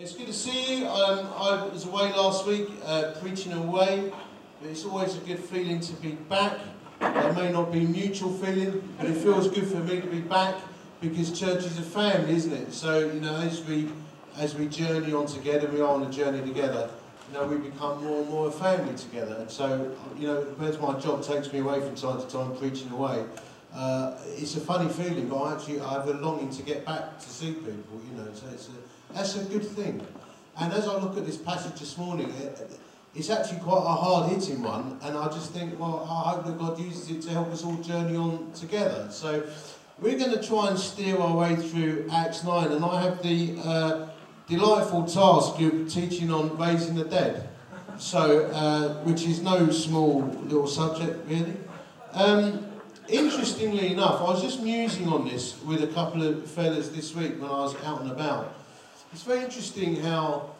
It's good to see you. Um, I was away last week uh, preaching away. It's always a good feeling to be back. It may not be mutual feeling, but it feels good for me to be back because church is a family, isn't it? So you know, as we as we journey on together, we are on a journey together. You know, we become more and more a family together. And so, you know, as my job takes me away from time to time preaching away, uh, it's a funny feeling, but I actually I have a longing to get back to see people. You know, so it's a that's a good thing. And as I look at this passage this morning, it, it's actually quite a hard hitting one, and I just think, well, I hope that God uses it to help us all journey on together. So we're going to try and steer our way through Acts 9, and I have the uh, delightful task of teaching on raising the dead. So, uh, which is no small little subject, really. Um, interestingly enough, I was just musing on this with a couple of fellas this week when I was out and about. It's very interesting how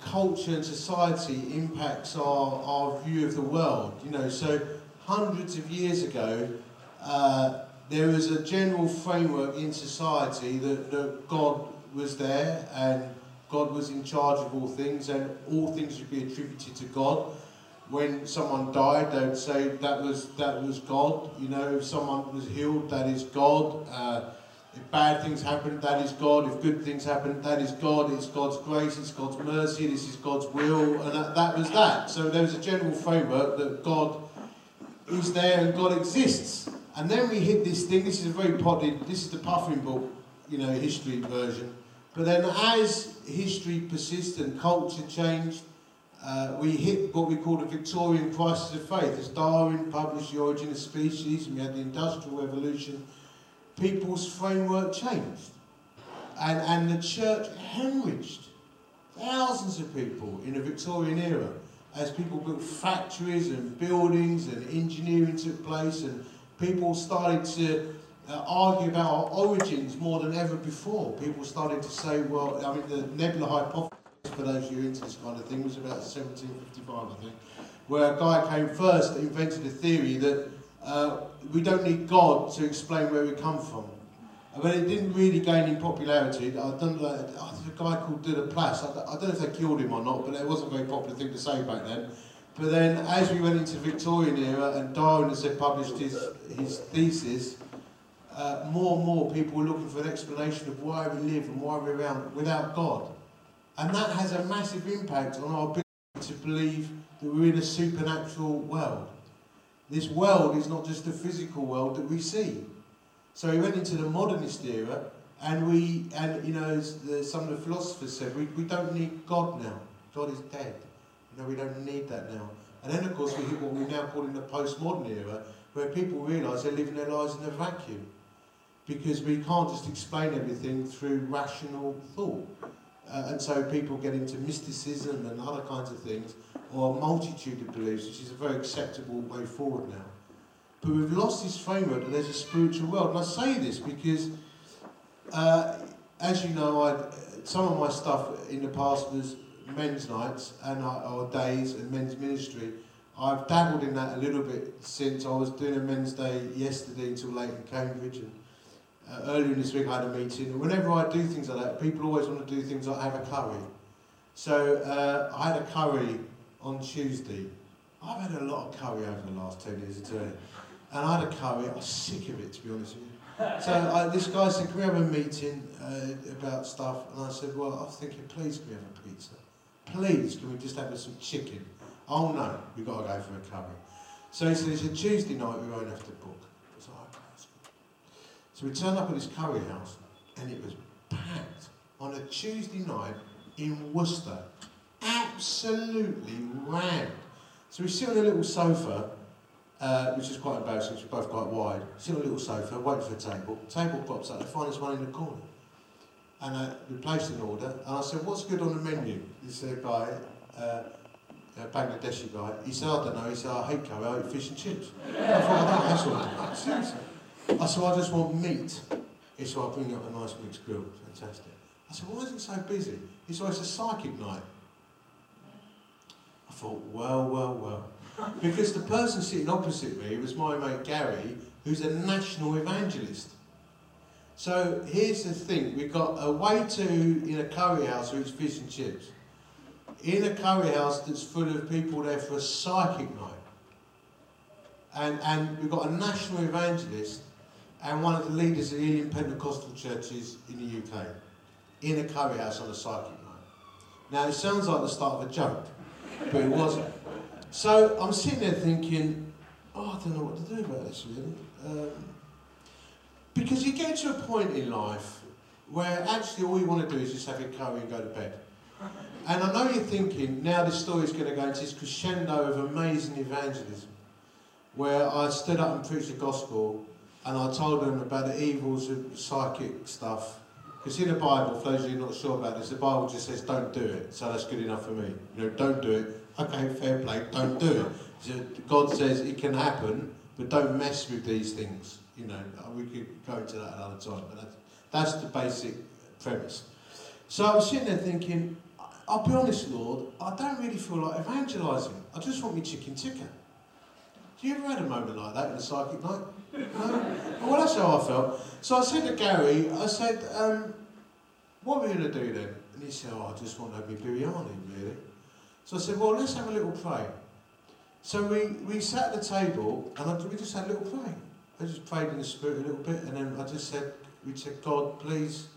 culture and society impacts our, our view of the world. You know, so hundreds of years ago, uh, there was a general framework in society that, that God was there and God was in charge of all things and all things should be attributed to God. When someone died, they would say that was that was God. You know, if someone was healed, that is God. Uh, if bad things happen, that is God. If good things happen, that is God. It's God's grace, it's God's mercy, this is God's will. And that, that was that. So there was a general framework that God is there and God exists. And then we hit this thing. This is a very potted, this is the Puffin book, you know, history version. But then as history persisted and culture changed, uh, we hit what we call the Victorian crisis of faith. As Darwin published The Origin of Species, and we had the Industrial Revolution, people's framework changed. And, and the church hemorrhaged thousands of people in the Victorian era as people built factories and buildings and engineering took place and people started to uh, argue about our origins more than ever before. People started to say, well, I mean, the nebula hypothesis, for those of you into this kind of thing, was about 1755, I think, where a guy came first that invented a theory that uh, we don't need God to explain where we come from. But it didn't really gain in popularity. I don't know, a guy called De Laplace, I don't know if they killed him or not, but it wasn't a very popular thing to say back then. But then, as we went into the Victorian era and Darwin has published his, his thesis, uh, more and more people were looking for an explanation of why we live and why we're around without God. And that has a massive impact on our ability to believe that we're in a supernatural world. This world is not just the physical world that we see. So we went into the modernist era, and we, and you know, the, some of the philosophers said, we, we don't need God now. God is dead. You know, we don't need that now. And then, of course, we hit what we now call in the postmodern era, where people realise they're living their lives in a vacuum. Because we can't just explain everything through rational thought. Uh, and so people get into mysticism and other kinds of things or a multitude of beliefs, which is a very acceptable way forward now. But we've lost this framework that there's a spiritual world. And I say this because, uh, as you know, I, some of my stuff in the past was men's nights and I, or days and men's ministry. I've dabbled in that a little bit since I was doing a men's day yesterday until late in Cambridge. And, uh, earlier in this week I had a meeting. And whenever I do things like that, people always want to do things like have a curry. So uh, I had a curry on Tuesday. I've had a lot of curry over the last 10 years, I And I had a curry, I was sick of it, to be honest with you. So I, this guy said, can we have a meeting uh, about stuff? And I said, well, I was thinking, please can we have a pizza? Please, can we just have some chicken? Oh no, we've got to go for a curry. So he said, it's a Tuesday night, we won't have to book. I okay, So we turned up at this curry house, and it was packed on a Tuesday night in Worcester absolutely rammed. So we sit on a little sofa, uh, which is quite embarrassing, we're both quite wide. Sit on a little sofa, wait for a table. Table pops up, they find us one in the corner. And uh, we placed an order, and I said, what's good on the menu? He said, guy, uh, a Bangladeshi guy, he said, I don't know, he said, I hate curry, I eat fish and chips. I Seriously. I said, I just want meat. He said, I'll bring up a nice mixed grill. Fantastic. I said, why is it so busy? He said, it's a psychic night thought, well, well, well. Because the person sitting opposite me was my mate Gary, who's a national evangelist. So here's the thing: we've got a way to in a curry house who eats fish and chips, in a curry house that's full of people there for a psychic night, and and we've got a national evangelist and one of the leaders of the Indian Pentecostal churches in the UK in a curry house on a psychic night. Now it sounds like the start of a joke, but it wasn't. So I'm sitting there thinking, oh, I don't know what to do about this really. Um, because you get to a point in life where actually all you want to do is just have your curry and go to bed. And I know you're thinking, now this story is going to go into this crescendo of amazing evangelism, where I stood up and preached the gospel and I told them about the evils of psychic stuff. Because in the Bible, for those of you not sure about this, the Bible just says don't do it. So that's good enough for me. You know, don't do it. Okay, fair play, don't do it. So God says it can happen, but don't mess with these things. You know, we could go into that another time, but that's, that's the basic premise. So I was sitting there thinking, I'll be honest, Lord, I don't really feel like evangelising. I just want me chicken tikka. Have you ever had a moment like that in a psychic night? No? Well, that's how I felt. So I said to Gary, I said, um, what are we going to do then? And he said, oh, I just want to my biryani, really. So I said, well, let's have a little pray. So we, we sat at the table and I, we just had a little pray. I just prayed in the spirit a little bit and then I just said, we said, God, please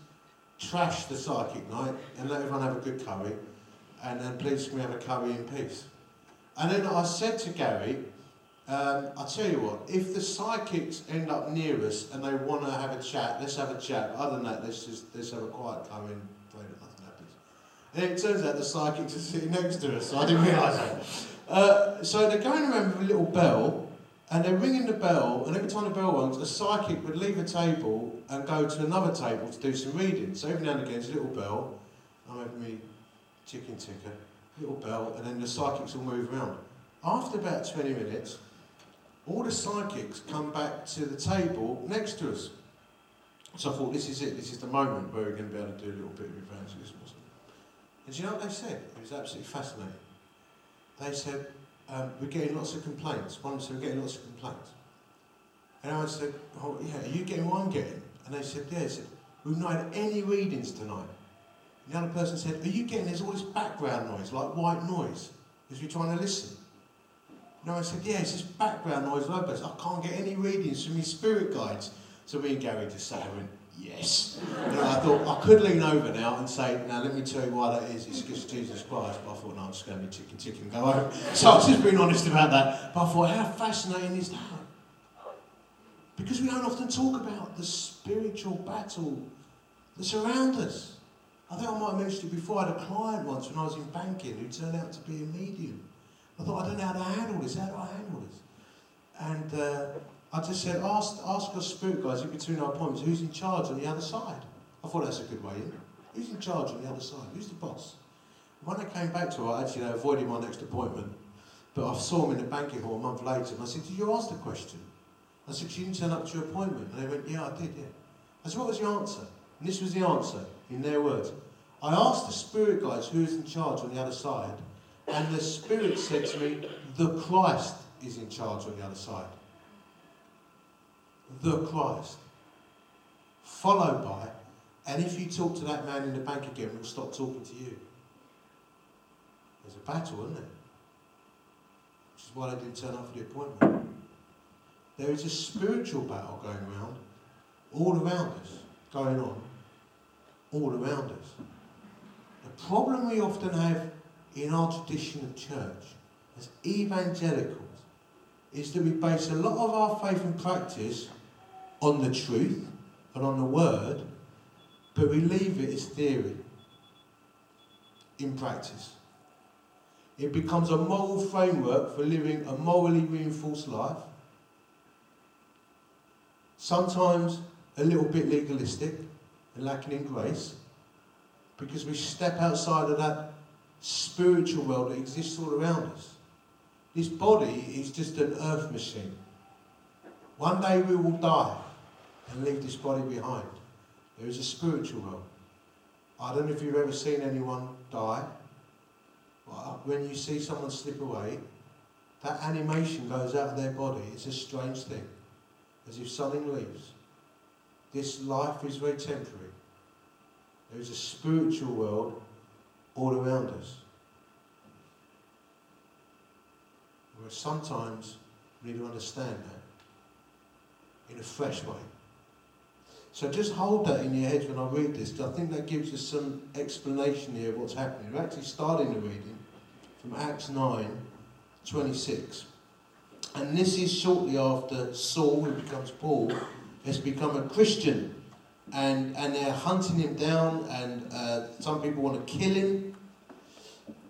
trash the psychic night and let everyone have a good curry and then please can we have a curry in peace. And then I said to Gary, um, I'll tell you what, if the psychics end up near us and they want to have a chat, let's have a chat. Other than that, let's just let's have a quiet time and pray that nothing happens. And it turns out the psychics are sitting next to us, so I didn't realise that. Uh, so they're going around with a little bell and they're ringing the bell, and every time the bell rings, a psychic would leave a table and go to another table to do some reading. So every now and again, there's a little bell. I'm having me chicken tikka, little bell, and then the psychics will move around. After about 20 minutes, all the psychics come back to the table next to us. So I thought, this is it, this is the moment where we're going to be able to do a little bit of evangelism. And do you know what they said? It was absolutely fascinating. They said, um, we're getting lots of complaints. One said, we're getting lots of complaints. And I said, oh, yeah, are you getting what I'm getting? And they said, yeah. They said, we've not had any readings tonight. And the other person said, are you getting, there's all this background noise, like white noise, as we're trying to listen. No, I said, yeah, it's just background noise logos. I can't get any readings from his spirit guides. So me and Gary just sat and yes. And I thought I could lean over now and say, now let me tell you why that is. It's because Jesus Christ. But I thought, no, I'm just going to be chicken chicken and go home. So I was just being honest about that. But I thought, how fascinating is that? Because we don't often talk about the spiritual battle that's around us. I think I might have mentioned it before. I had a client once when I was in banking who turned out to be a medium. I thought, I don't know how to handle this. How do I handle this? And uh, I just said, ask, ask your spirit guys in between our appointments who's in charge on the other side. I thought that's a good way in. Who's in charge on the other side? Who's the boss? When I came back to her, actually, they avoided my next appointment. But I saw them in the banking hall a month later, and I said, Did you ask the question? I said, She didn't turn up to your appointment. And they went, Yeah, I did, yeah. I said, What was the answer? And this was the answer, in their words. I asked the spirit guides who was in charge on the other side, and the Spirit said to me, The Christ is in charge on the other side. The Christ. Followed by, and if you talk to that man in the bank again, we'll stop talking to you. There's a battle, isn't there? Which is why they didn't turn up for the appointment. There is a spiritual battle going around, all around us, going on, all around us. The problem we often have in our tradition of church as evangelicals is that we base a lot of our faith and practice on the truth and on the word, but we leave it as theory in practice. It becomes a moral framework for living a morally reinforced life. Sometimes a little bit legalistic and lacking in grace because we step outside of that spiritual world that exists all around us. This body is just an earth machine. One day we will die and leave this body behind. There is a spiritual world. I don't know if you've ever seen anyone die. But when you see someone slip away, that animation goes out of their body. It's a strange thing. As if something leaves. this life is very temporary. There is a spiritual world all around us. Where sometimes we need to understand that in a fresh way. So just hold that in your head when I read this, I think that gives us some explanation here of what's happening. We're actually starting the reading from Acts 9, 26. And this is shortly after Saul, who becomes Paul, has become a Christian. And, and they're hunting him down, and uh, some people want to kill him.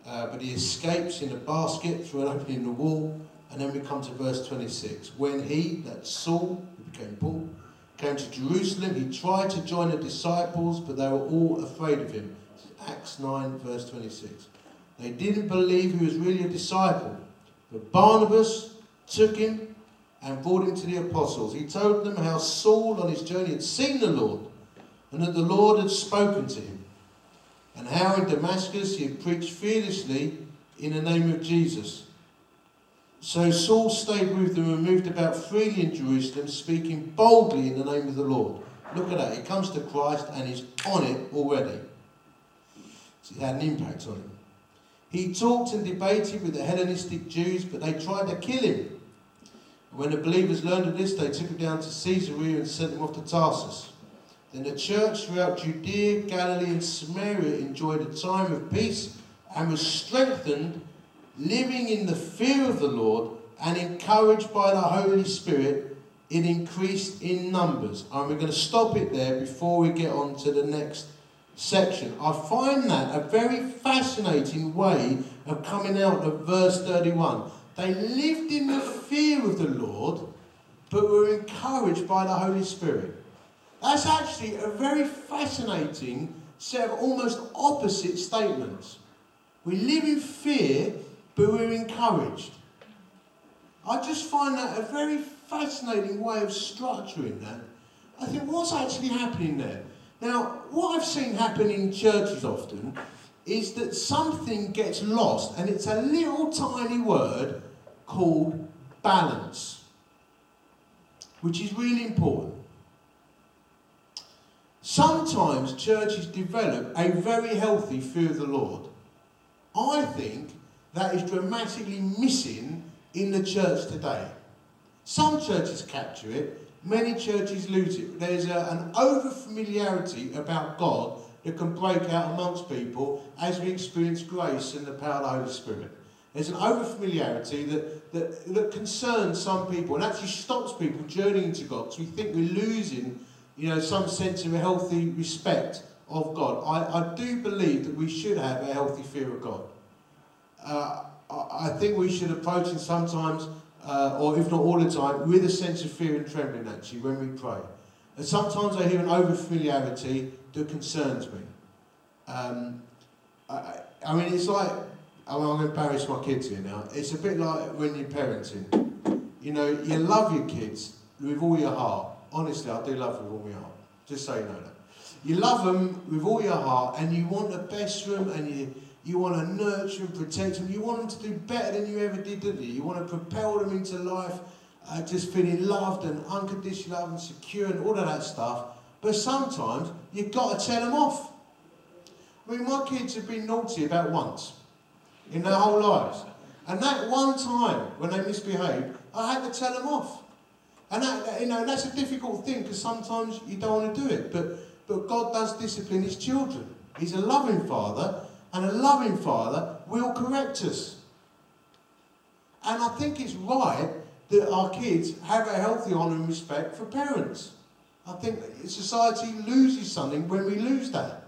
Uh, but he escapes in a basket through an opening in the wall. And then we come to verse 26. When he, that Saul, who became Paul, came to Jerusalem, he tried to join the disciples, but they were all afraid of him. Acts 9, verse 26. They didn't believe he was really a disciple. But Barnabas took him and brought him to the apostles. He told them how Saul on his journey had seen the Lord and that the Lord had spoken to him, and how in Damascus he had preached fearlessly in the name of Jesus. So Saul stayed with them and moved about freely in Jerusalem, speaking boldly in the name of the Lord. Look at that. He comes to Christ and he's on it already. So it had an impact on him. He talked and debated with the Hellenistic Jews, but they tried to kill him. When the believers learned of this, they took him down to Caesarea and sent him off to Tarsus. Then the church throughout Judea, Galilee, and Samaria enjoyed a time of peace and was strengthened, living in the fear of the Lord and encouraged by the Holy Spirit. It increased in numbers. And we're going to stop it there before we get on to the next section. I find that a very fascinating way of coming out of verse 31. They lived in the fear of the Lord, but were encouraged by the Holy Spirit. That's actually a very fascinating set of almost opposite statements. We live in fear, but we're encouraged. I just find that a very fascinating way of structuring that. I think what's actually happening there? Now, what I've seen happen in churches often is that something gets lost, and it's a little tiny word called balance, which is really important. Sometimes churches develop a very healthy fear of the Lord. I think that is dramatically missing in the church today. Some churches capture it, many churches lose it. There's a, an over familiarity about God that can break out amongst people as we experience grace and the power of the Holy Spirit. There's an over familiarity that, that, that concerns some people and actually stops people journeying to God because we think we're losing you know, some sense of a healthy respect of God. I, I do believe that we should have a healthy fear of God. Uh, I, I think we should approach it sometimes uh, or if not all the time, with a sense of fear and trembling actually when we pray. And sometimes I hear an over familiarity that concerns me. Um, I, I, mean, it's like, I mean, I'm going to embarrass my kids here now. It's a bit like when you're parenting. You know, you love your kids with all your heart. Honestly, I do love with all my heart. Just so you know that. You love them with all your heart and you want the best for them and you you want to nurture and protect them. You want them to do better than you ever did, didn't you? You want to propel them into life uh, just feeling loved and unconditional love and secure and all of that stuff. But sometimes you've got to tell them off. I mean, my kids have been naughty about once in their whole lives. And that one time when they misbehaved, I had to tell them off. And that, you know, that's a difficult thing because sometimes you don't want to do it. But, but God does discipline his children. He's a loving father and a loving father will correct us. And I think it's right that our kids have a healthy honour and respect for parents. I think society loses something when we lose that.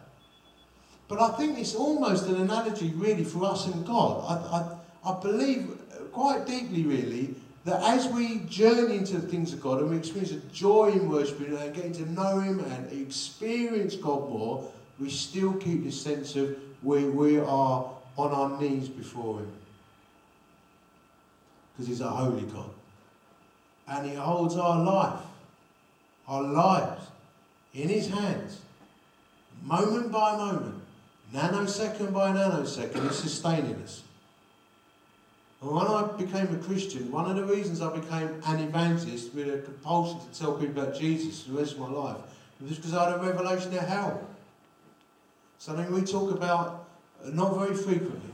But I think it's almost an analogy, really, for us and God. I, I, I believe quite deeply, really, that as we journey into the things of God and we experience a joy in worshiping and uh, getting to know Him and experience God more, we still keep this sense of we, we are on our knees before Him. Because He's a holy God. And He holds our life, our lives, in His hands, moment by moment, nanosecond by nanosecond, He's sustaining us. And when I became a Christian, one of the reasons I became an evangelist with a compulsion to tell people about Jesus for the rest of my life was because I had a revelation of hell. Something we talk about not very frequently.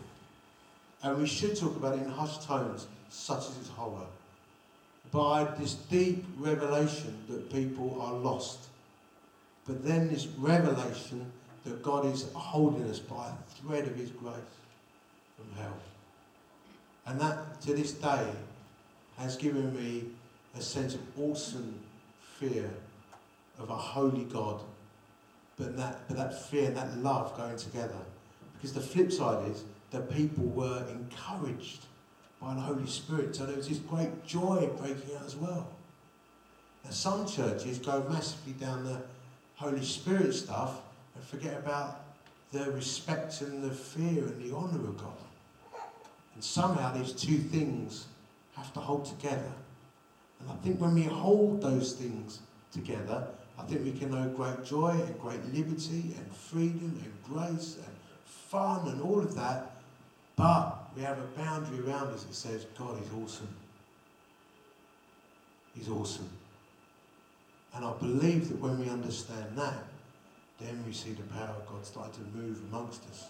And we should talk about it in hushed tones, such as its horror. By this deep revelation that people are lost. But then this revelation that God is holding us by a thread of His grace from hell. And that, to this day, has given me a sense of awesome fear of a holy God. But that, but that fear and that love going together. Because the flip side is that people were encouraged by the Holy Spirit. So there was this great joy breaking out as well. Now, some churches go massively down the Holy Spirit stuff and forget about the respect and the fear and the honour of God. And somehow these two things have to hold together. And I think when we hold those things together, I think we can know great joy and great liberty and freedom and grace and fun and all of that. But we have a boundary around us that says God is awesome. He's awesome. And I believe that when we understand that, then we see the power of God starting to move amongst us.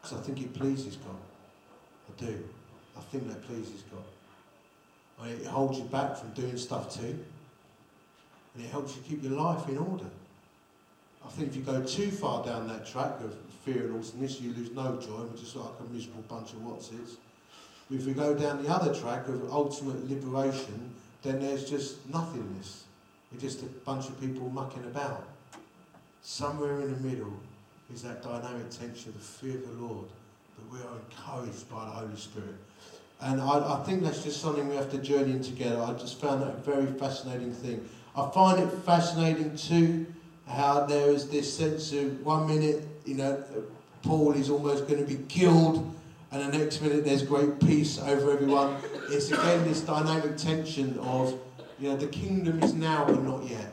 Because I think it pleases God. Do. I think that pleases God. It holds you back from doing stuff too. And it helps you keep your life in order. I think if you go too far down that track of fear and awesomeness, you lose no joy, which is like a miserable bunch of whatsits. But if you go down the other track of ultimate liberation, then there's just nothingness. It's just a bunch of people mucking about. Somewhere in the middle is that dynamic tension of the fear of the Lord, we are encouraged by the Holy Spirit. And I, I think that's just something we have to journey in together. I just found that a very fascinating thing. I find it fascinating too how there is this sense of one minute, you know, Paul is almost going to be killed, and the next minute there's great peace over everyone. It's again this dynamic tension of, you know, the kingdom is now but not yet.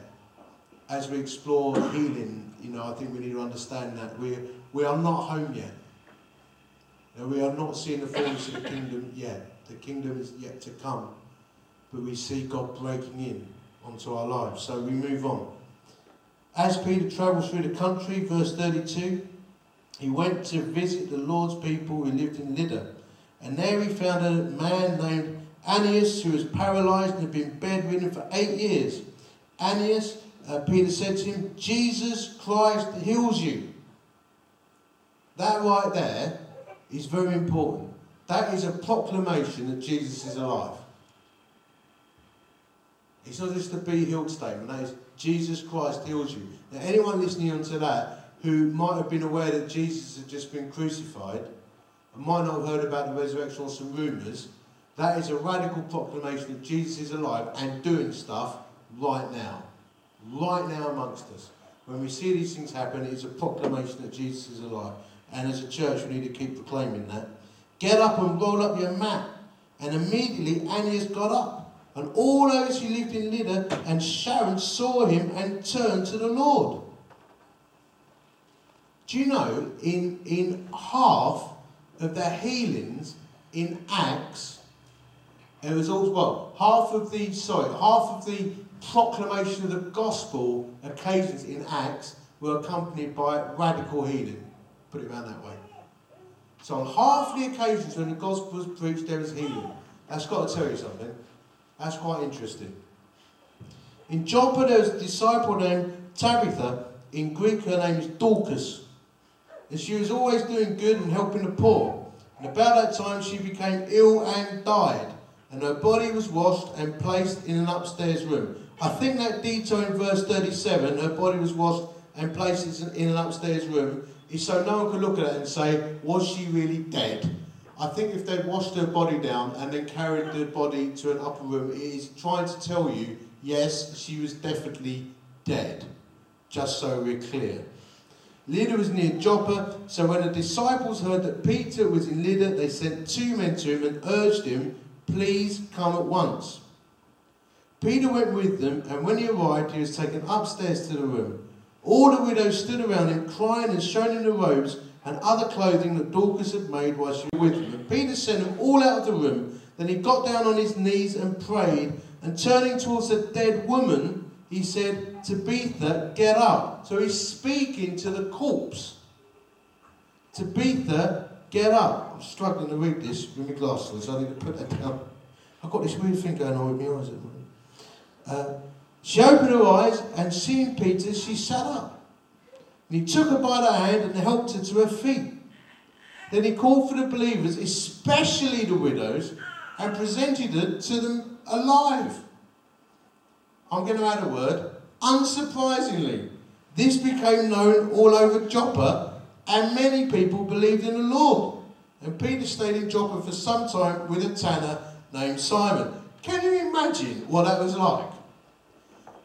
As we explore healing, you know, I think we need to understand that we we are not home yet. Know, we are not seeing the fullness of the kingdom yet. The kingdom is yet to come, but we see God breaking in onto our lives. So we move on. As Peter travels through the country, verse 32, he went to visit the Lord's people who lived in Lydda. And there he found a man named Aeneas who was paralyzed and had been bedridden for eight years. Aeneas, uh, Peter said to him, Jesus Christ heals you. That right there is very important. That is a proclamation that Jesus is alive. It's not just a be healed statement, that is Jesus Christ heals you. Now, anyone listening on to that who might have been aware that Jesus had just been crucified and might not have heard about the resurrection or some rumours, that is a radical proclamation that Jesus is alive and doing stuff right now. Right now amongst us. When we see these things happen, it's a proclamation that Jesus is alive. And as a church, we need to keep proclaiming that. Get up and roll up your mat. And immediately Aeneas got up. And all those who lived in Lydda and Sharon saw him and turned to the Lord. Do you know, in, in half of the healings in Acts, it was all, well, half of the, sorry, half of the proclamation of the gospel occasions in Acts were accompanied by radical healing. Put it around that way. So on half the occasions when the gospel was preached, there was healing. That's got to tell you something. That's quite interesting. In Joppa, there was a disciple named Tabitha. In Greek, her name is Dorcas. And she was always doing good and helping the poor. And about that time, she became ill and died. And her body was washed and placed in an upstairs room. I think that detail in verse 37, her body was washed and placed in an upstairs room, so no one could look at it and say, was she really dead? I think if they'd washed her body down and then carried the body to an upper room, it is trying to tell you, yes, she was definitely dead. Just so we're clear. Lydda was near Joppa, so when the disciples heard that Peter was in Lydda, they sent two men to him and urged him, please come at once. Peter went with them, and when he arrived, he was taken upstairs to the room. All the widows stood around him, crying and showing him the robes and other clothing that Dorcas had made while she was with him. And Peter sent them all out of the room. Then he got down on his knees and prayed, and turning towards the dead woman, he said, Tabitha, get up. So he's speaking to the corpse. Tabitha, get up. I'm struggling to read this with my glasses, I need to put that down. I've got this weird thing going on with my eyes at the moment. Uh, she opened her eyes and seeing Peter, she sat up. And he took her by the hand and helped her to her feet. Then he called for the believers, especially the widows, and presented her to them alive. I'm going to add a word. Unsurprisingly, this became known all over Joppa, and many people believed in the Lord. And Peter stayed in Joppa for some time with a tanner named Simon. Can you imagine what that was like?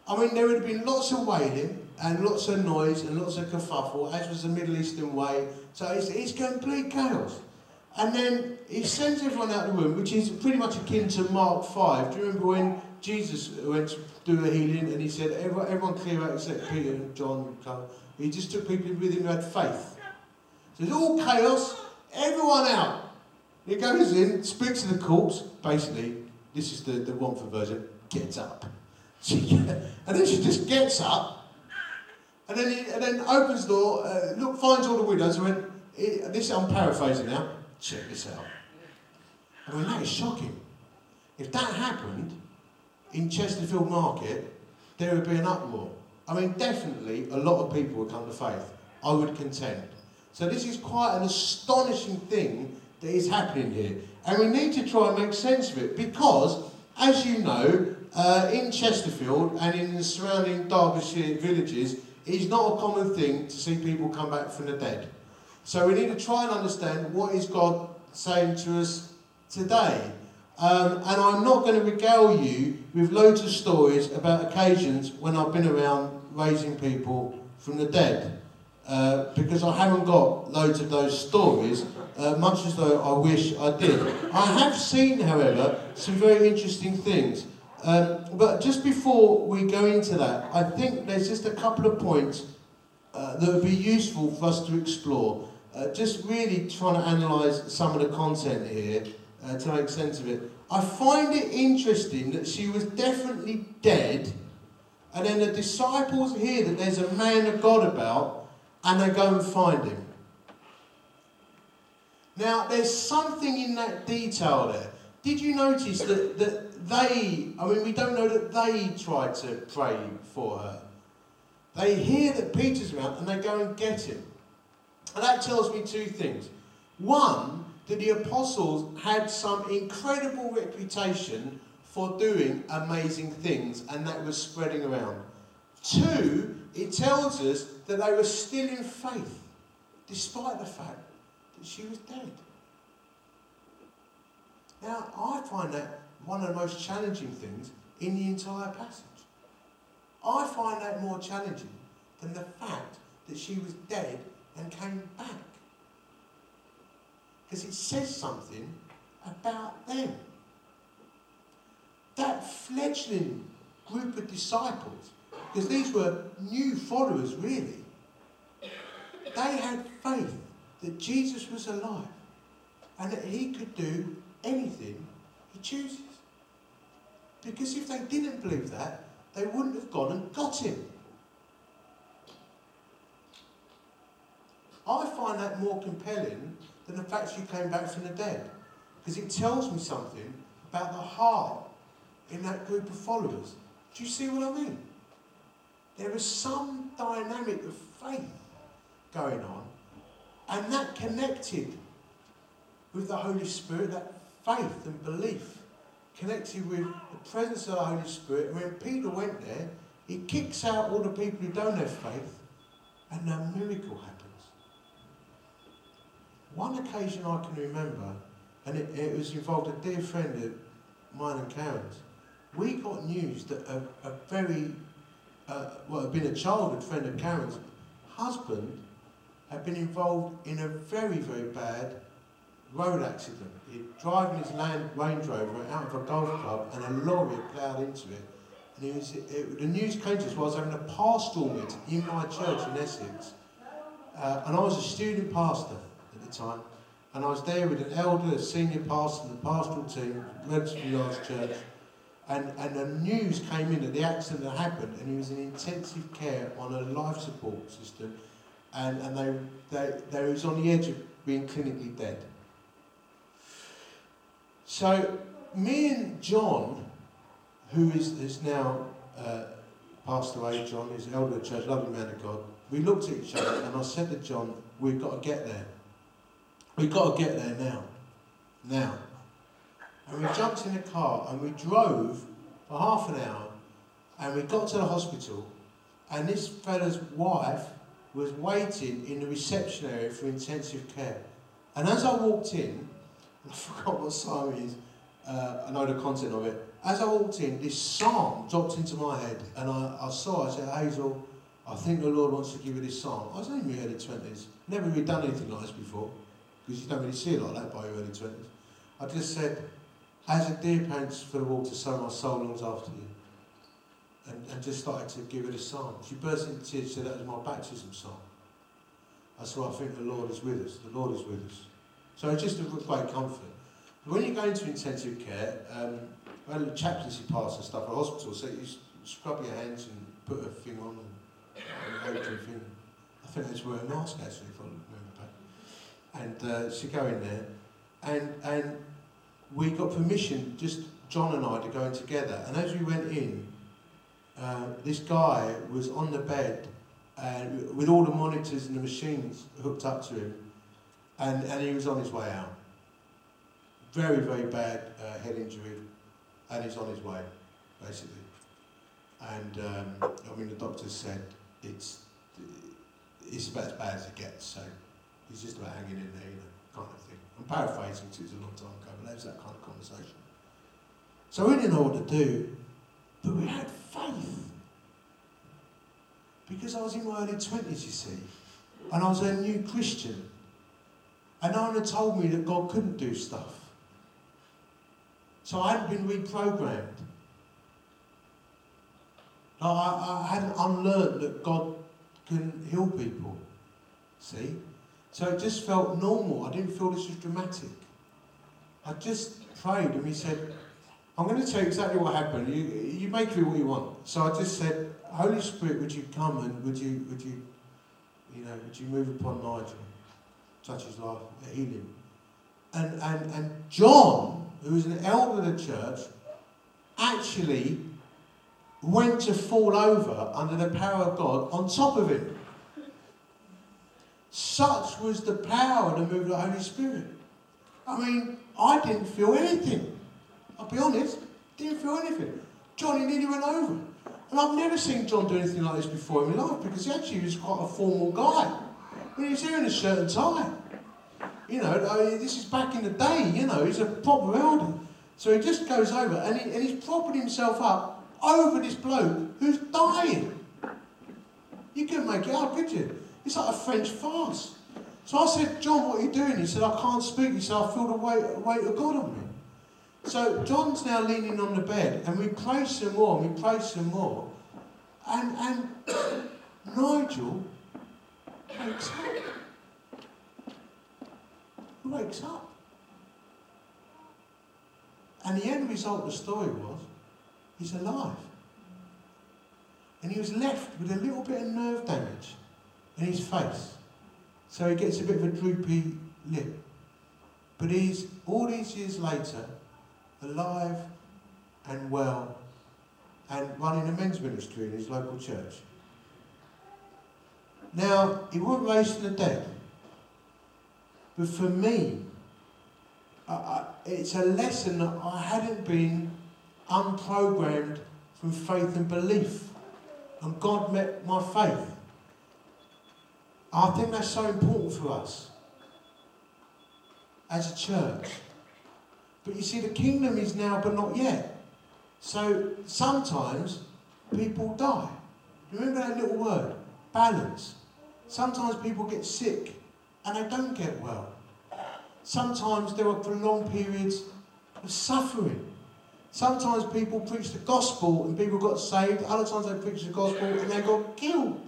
I mean, there would have been lots of wailing and lots of noise and lots of kerfuffle, as was the Middle Eastern way. So it's, it's complete chaos. And then he sends everyone out of the room, which is pretty much akin to Mark 5. Do you remember when Jesus went to do a healing and he said, everyone, everyone clear out except Peter and John? He just took people with him who had faith. So it's all chaos, everyone out. He goes in, speaks to the corpse, basically, this is the, the for version, gets up. She, and then she just gets up, and then, he, and then opens the door, uh, look, finds all the widows, and went, this I'm paraphrasing now, check this out. I mean, that is shocking. If that happened in Chesterfield Market, there would be an uproar. I mean, definitely a lot of people would come to faith. I would contend. So this is quite an astonishing thing that is happening here. And we need to try and make sense of it because, as you know, uh, in Chesterfield and in the surrounding Derbyshire villages, it's not a common thing to see people come back from the dead. So we need to try and understand what is God saying to us today. Um, and I'm not going to regale you with loads of stories about occasions when I've been around raising people from the dead. Uh, because I haven't got loads of those stories, uh, much as though I wish I did. I have seen, however, some very interesting things. Um, but just before we go into that, I think there's just a couple of points uh, that would be useful for us to explore. Uh, just really trying to analyse some of the content here uh, to make sense of it. I find it interesting that she was definitely dead, and then the disciples hear that there's a man of God about, and they go and find him. Now, there's something in that detail there. Did you notice that, that they, I mean, we don't know that they tried to pray for her. They hear that Peter's around and they go and get him. And that tells me two things. One, that the apostles had some incredible reputation for doing amazing things, and that was spreading around. Two, it tells us that they were still in faith, despite the fact that she was dead. Now, I find that one of the most challenging things in the entire passage. I find that more challenging than the fact that she was dead and came back. Because it says something about them. That fledgling group of disciples because these were new followers, really. They had faith that Jesus was alive and that he could do anything he chooses. Because if they didn't believe that, they wouldn't have gone and got him. I find that more compelling than the fact she came back from the dead. Because it tells me something about the heart in that group of followers. Do you see what I mean? There is some dynamic of faith going on, and that connected with the Holy Spirit, that faith and belief connected with the presence of the Holy Spirit. And when Peter went there, he kicks out all the people who don't have faith, and a miracle happens. One occasion I can remember, and it, it was involved a dear friend of mine and Karen's. We got news that a, a very uh, well, had been a childhood friend of Karen's husband, had been involved in a very, very bad road accident. Driven his Land Range Rover out of a golf club and a lorry ploughed into it. And was, it, the news came to us while I was having a pastoral meeting in my church in Essex. Uh, and I was a student pastor at the time. And I was there with an elder, a senior pastor, the pastoral team, relatively large church. And, and the news came in that the accident had happened, and he was in intensive care on a life support system, and, and they, they, they was on the edge of being clinically dead. So, me and John, who is, is now uh, passed away, John, is elder of church, lovely man of God, we looked at each other and I said to John, we've got to get there. We've got to get there now. Now. And we jumped in the car and we drove for half an hour and we got to the hospital and this fella's wife was waiting in the reception area for intensive care. And as I walked in, I forgot what song it is, uh, I know the content of it. As I walked in, this psalm dropped into my head and I, I saw, I said, Hazel, I think the Lord wants to give you this psalm. I was only in my early 20s, never really done anything like this before, because you don't really see it like that by your early 20s. I just said, as a deer pants for the water, so my soul longs after you. And, and just started to give it a song. She burst into tears, said that was my baptism song. I said, I think the Lord is with us. The Lord is with us. So it's just a great comfort. But when you go into intensive care, um, I had a chaplaincy pass and stuff at hospital, so you scrub your hands and put a thing on and, and thing. I think just wear a mask actually, if I remember back. And uh, she go in there, and and we got permission, just John and I, to go in together. And as we went in, uh, this guy was on the bed and with all the monitors and the machines hooked up to him, and, and he was on his way out. Very, very bad uh, head injury, and he's on his way, basically. And um, I mean, the doctor said it's it's about as bad as it gets, so he's just about hanging in there, you know, kind of thing. I'm paraphrasing because it was a long time ago, but that was that kind of conversation. So we didn't know what to do, but we had faith. Because I was in my early 20s, you see, and I was a new Christian. And no had told me that God couldn't do stuff. So I hadn't been reprogrammed. I, I hadn't unlearned that God can heal people. See? So it just felt normal. I didn't feel this was dramatic. I just prayed and he said, I'm going to tell you exactly what happened. You, you make it what you want. So I just said, Holy Spirit, would you come and would you, would you, you know, would you move upon Nigel, touch his life, heal him? And, and, and John, who was an elder of the church, actually went to fall over under the power of God on top of him. Such was the power and the move of the Holy Spirit. I mean, I didn't feel anything. I'll be honest, didn't feel anything. Johnny nearly went over. And I've never seen John do anything like this before in my life because he actually was quite a formal guy. When he was here in a and tie. You know, this is back in the day, you know, he's a proper elder. So he just goes over and, he, and he's propping himself up over this bloke who's dying. You couldn't make it up, could you? It's like a French farce. So I said, John, what are you doing? He said, I can't speak. He said, I feel the weight, weight of God on me. So John's now leaning on the bed, and we pray some more, and we pray some more. And, and Nigel wakes up. He wakes up. And the end result of the story was he's alive. And he was left with a little bit of nerve damage in his face. So he gets a bit of a droopy lip. But he's, all these years later, alive and well and running a men's ministry in his local church. Now, he wasn't raised from the dead. But for me, I, I, it's a lesson that I hadn't been unprogrammed from faith and belief. And God met my faith. I think that's so important for us as a church. But you see, the kingdom is now, but not yet. So sometimes people die. Remember that little word? Balance. Sometimes people get sick and they don't get well. Sometimes there are prolonged periods of suffering. Sometimes people preach the gospel and people got saved. Other times they preach the gospel and they got killed.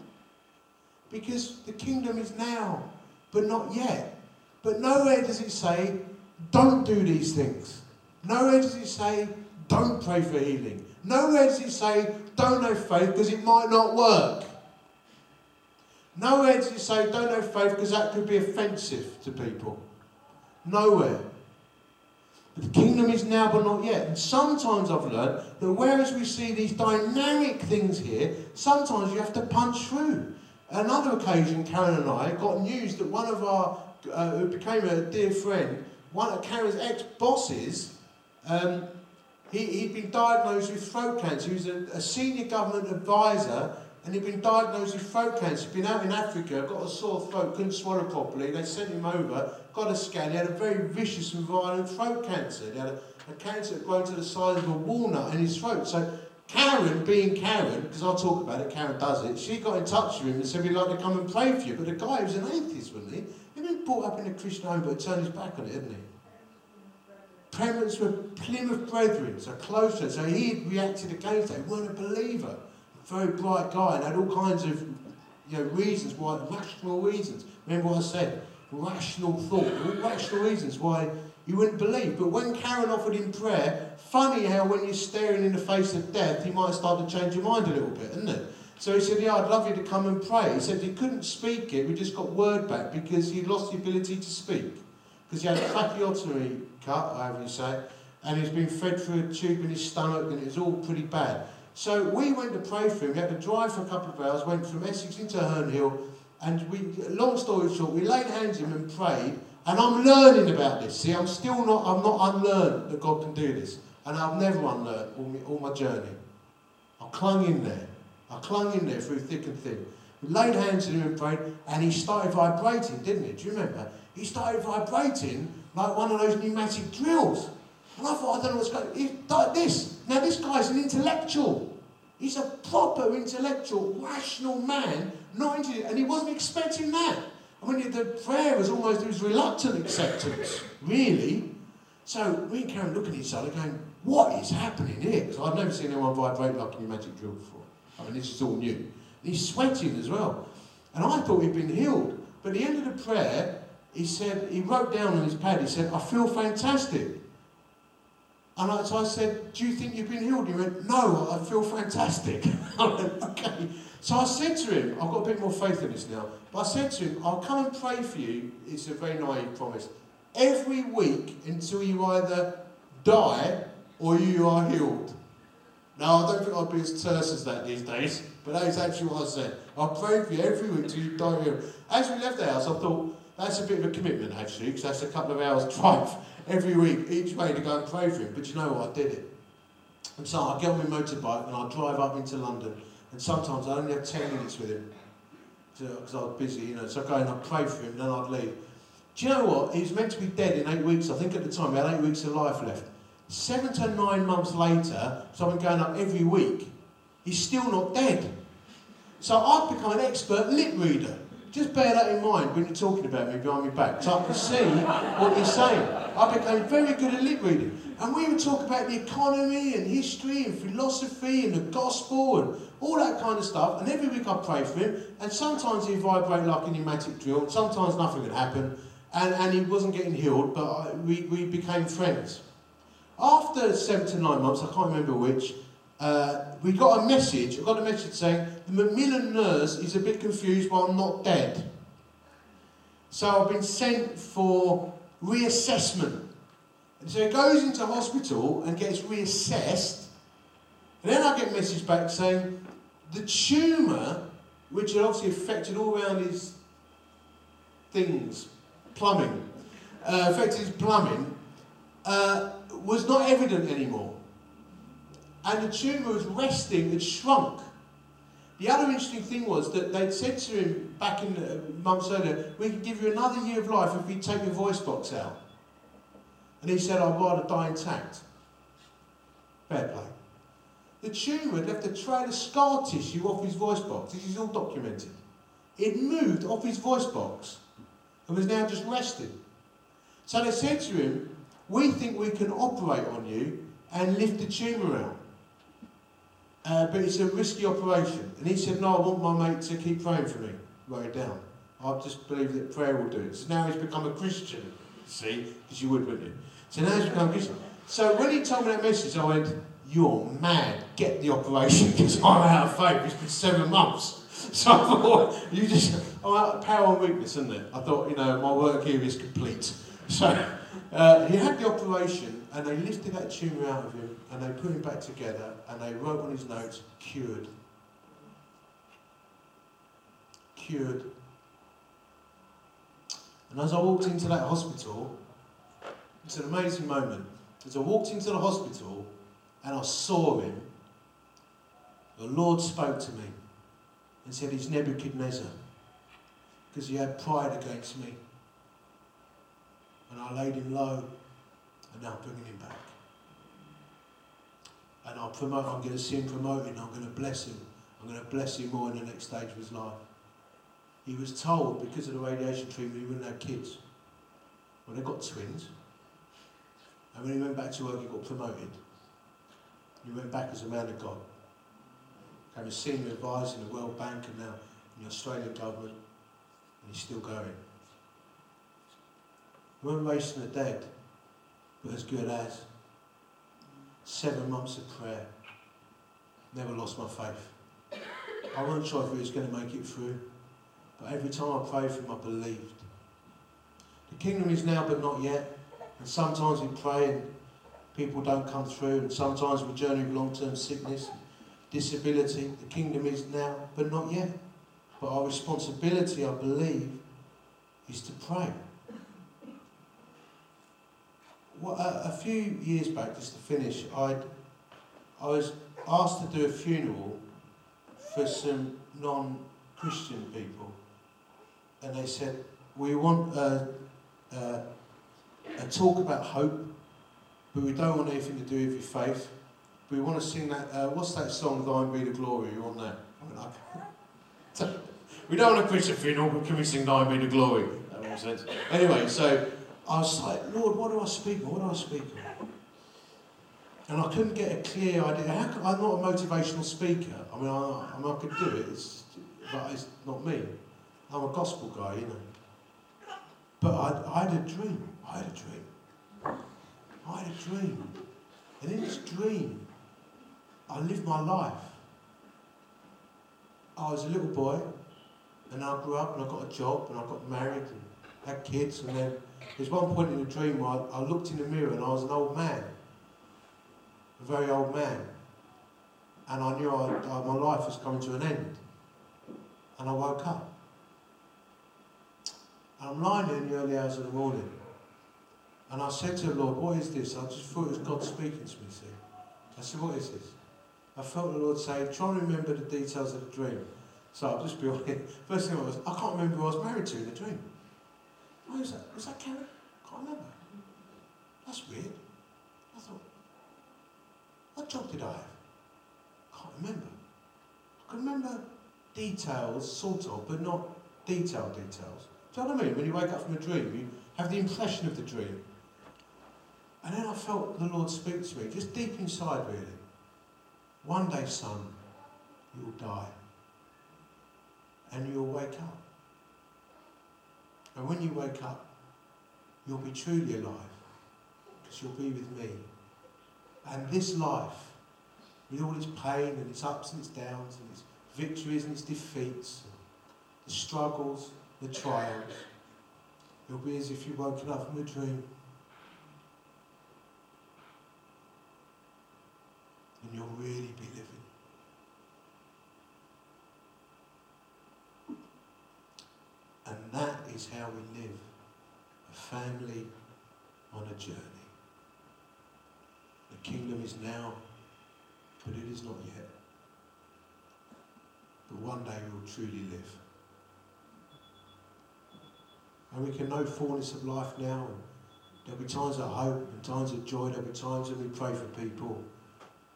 Because the kingdom is now, but not yet. But nowhere does it say don't do these things. Nowhere does it say, don't pray for healing. Nowhere does it say, don't have faith because it might not work. Nowhere does it say, don't have faith because that could be offensive to people. Nowhere. But the kingdom is now but not yet. And sometimes I've learned that whereas we see these dynamic things here, sometimes you have to punch through. Another occasion, Karen and I got news that one of our, uh, who became a dear friend, one of Karen's ex-bosses, um, he, he'd been diagnosed with throat cancer. He was a, a senior government advisor and he'd been diagnosed with throat cancer. He'd been out in Africa, got a sore throat, couldn't swallow properly. They sent him over, got a scan. He had a very vicious and violent throat cancer. He had a, a cancer that grown to the size of a walnut in his throat. So Karen, being Karen, because I'll talk about it, Karen does it, she got in touch with him and said, we'd like to come and pray for you. But the guy was an atheist, wasn't he? He'd been brought up in a Christian home, but turned his back on it, hadn't he? Parents were Plymouth Brethren, so close closer. So he reacted against it. He weren't a believer very bright guy and had all kinds of you know, reasons why, rational reasons. Remember what I said? Rational thought, rational reasons why you wouldn't believe. But when Karen offered him prayer, funny how when you're staring in the face of death, he might start to change your mind a little bit, isn't it? So he said, Yeah, I'd love you to come and pray. He said he couldn't speak it, we just got word back because he'd lost the ability to speak. Because he had a tracheotomy cut, however you say, and he's been fed through a tube in his stomach and it was all pretty bad. So we went to pray for him. We had to drive for a couple of hours, went from Essex into Herne and we, long story short, we laid hands on him and prayed. And I'm learning about this. See, I'm still not, I'm not unlearned that God can do this. And I've never unlearned all my, all my journey. I clung in there. I clung in there through thick and thin. Laid hands on him and prayed, and he started vibrating, didn't he? Do you remember? He started vibrating like one of those pneumatic drills. And I thought, I don't know what's going on. He's this. Now, this guy's an intellectual. He's a proper intellectual, rational man, not and he wasn't expecting that. I mean, the prayer was almost, was reluctant acceptance, really. So me and Karen look at each other going, what is happening here? Because I've never seen anyone vibrate like a pneumatic drill before. I mean, this is all new. And he's sweating as well. And I thought he'd been healed. But at the end of the prayer, he said, he wrote down on his pad, he said, I feel fantastic. And I, so I said, Do you think you've been healed? He went, No, I feel fantastic. I went, Okay. So I said to him, I've got a bit more faith in this now, but I said to him, I'll come and pray for you. It's a very naive promise. Every week until you either die or you are healed. Now, I don't think I'd be as terse as that these days, but that is actually what I said. I'll pray for you every week until you die healed. As we left the house, I thought, that's a bit of a commitment, actually, because that's a couple of hours' drive every week, each way to go and pray for him. But you know what? I did it. And so I get on my motorbike and I drive up into London. And sometimes I only have 10 minutes with him because I was busy, you know. So I go and I pray for him and then I'd leave. Do you know what? He was meant to be dead in eight weeks. I think at the time he had eight weeks of life left. Seven to nine months later, so I've been going up every week, he's still not dead. So I've become an expert lip reader. Just bear that in mind when you're talking about me behind my back, so I can see what you're saying. I became very good at lip reading. And we would talk about the economy and history and philosophy and the gospel and all that kind of stuff. And every week I pray for him. And sometimes he'd vibrate like a pneumatic drill. Sometimes nothing would happen. And, and he wasn't getting healed, but I, we, we became friends. After seven to nine months, I can't remember which, uh, we got a message, I got a message saying, the Macmillan nurse is a bit confused why I'm not dead. So I've been sent for reassessment. And so he goes into hospital and gets reassessed. And then I get a message back saying, the tumour, which had obviously affected all around his things, plumbing, uh, affected his plumbing, uh, was not evident anymore and the tumour was resting and shrunk. The other interesting thing was that they'd said to him back in the months earlier, we can give you another year of life if we take your voice box out. And he said, I'd rather die intact. Fair play. The tumour left a trail of scar tissue off his voice box. This is all documented. It moved off his voice box and was now just resting. So they said to him, we think we can operate on you and lift the tumour out. Uh, but it's a risky operation. And he said, no, I want my mate to keep praying for me. Write it down. I just believe that prayer will do it. So now he's become a Christian, see? Because you would, wouldn't you? So now he's become a Christian. So when he told me that message, I went, You're mad. Get the operation because I'm out of faith. It's been seven months. So I thought, you just, oh, power and weakness, isn't it? I thought, you know, my work here is complete. So uh, he had the operation and they lifted that tumour out of him and they put him back together and they wrote on his notes, cured. Cured. And as I walked into that hospital, it's an amazing moment. As I walked into the hospital and I saw him, the Lord spoke to me and said, He's Nebuchadnezzar because he had pride against me. And I laid him low and now bringing him back. And I'll promote, I'm going to see him promoting, I'm going to bless him. I'm going to bless him more in the next stage of his life. He was told because of the radiation treatment he wouldn't have kids. Well, they got twins. And when he went back to work, he got promoted. He went back as a man of God. Became a senior advisor in the World Bank and now in the Australian government. And he's still going. Raised from the dead, but as good as. Seven months of prayer. Never lost my faith. I wasn't sure if he was going to make it through. But every time I prayed for him, I believed. The kingdom is now, but not yet. And sometimes we pray and people don't come through. And sometimes we journey with long-term sickness, disability. The kingdom is now, but not yet. But our responsibility, I believe, is to pray. Well, a, a few years back, just to finish, i I was asked to do a funeral for some non-Christian people and they said, we want a, a, a talk about hope, but we don't want anything to do with your faith. We want to sing that, uh, what's that song, Thine Be the Glory? You want that? I mean, we don't want to preach a funeral, but can we sing Thine Be the Glory? That makes sense. Anyway, so I was like, Lord, what do I speak on? What do I speak on? And I couldn't get a clear idea. I'm not a motivational speaker. I mean, I, I, mean, I could do it, it's, but it's not me. I'm a gospel guy, you know. But I, I had a dream. I had a dream. I had a dream. And in this dream, I lived my life. I was a little boy, and I grew up, and I got a job, and I got married, and had kids, and then there's one point in the dream where I, I looked in the mirror, and I was an old man, a very old man, and I knew I, I, my life was coming to an end, and I woke up. And I'm lying there in the early hours of the morning. And I said to the Lord, what is this? I just thought it was God speaking to me, see. I said, what is this? I felt the Lord say, try and remember the details of the dream. So I'll just be honest. First thing I was, I can't remember who I was married to in the dream. Oh, Who was that? Was that? I can't remember. That's weird. I thought, what job did I have? I can't remember. I can remember details, sort of, but not detailed details. Do you know what I mean? When you wake up from a dream, you have the impression of the dream. And then I felt the Lord speak to me, just deep inside really. One day, son, you'll die. And you'll wake up. And when you wake up, you'll be truly alive. Because you'll be with me. And this life, with all its pain and its ups and its downs and its victories and its defeats, the struggles, the trials. It'll be as if you've woken up from a dream. And you'll really be living. And that is how we live a family on a journey. The kingdom is now, but it is not yet. But one day we will truly live. And we can know fullness of life now. There'll be times of hope and times of joy. There'll be times when we pray for people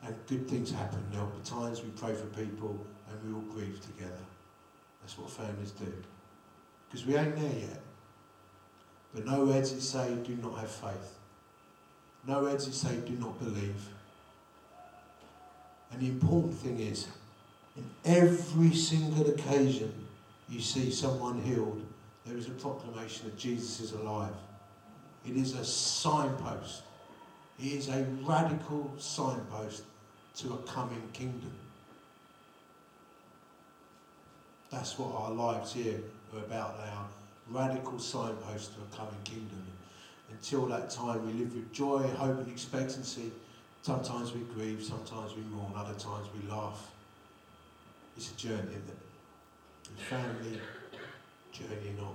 and good things happen. There'll be times we pray for people and we all grieve together. That's what families do. Because we ain't there yet. But no heads that say do not have faith. No heads that say do not believe. And the important thing is, in every single occasion you see someone healed, there is a proclamation that Jesus is alive. It is a signpost. It is a radical signpost to a coming kingdom. That's what our lives here about our Radical signpost to a coming kingdom. Until that time, we live with joy, hope, and expectancy. Sometimes we grieve, sometimes we mourn, other times we laugh. It's a journey, isn't it? And family, journeying on.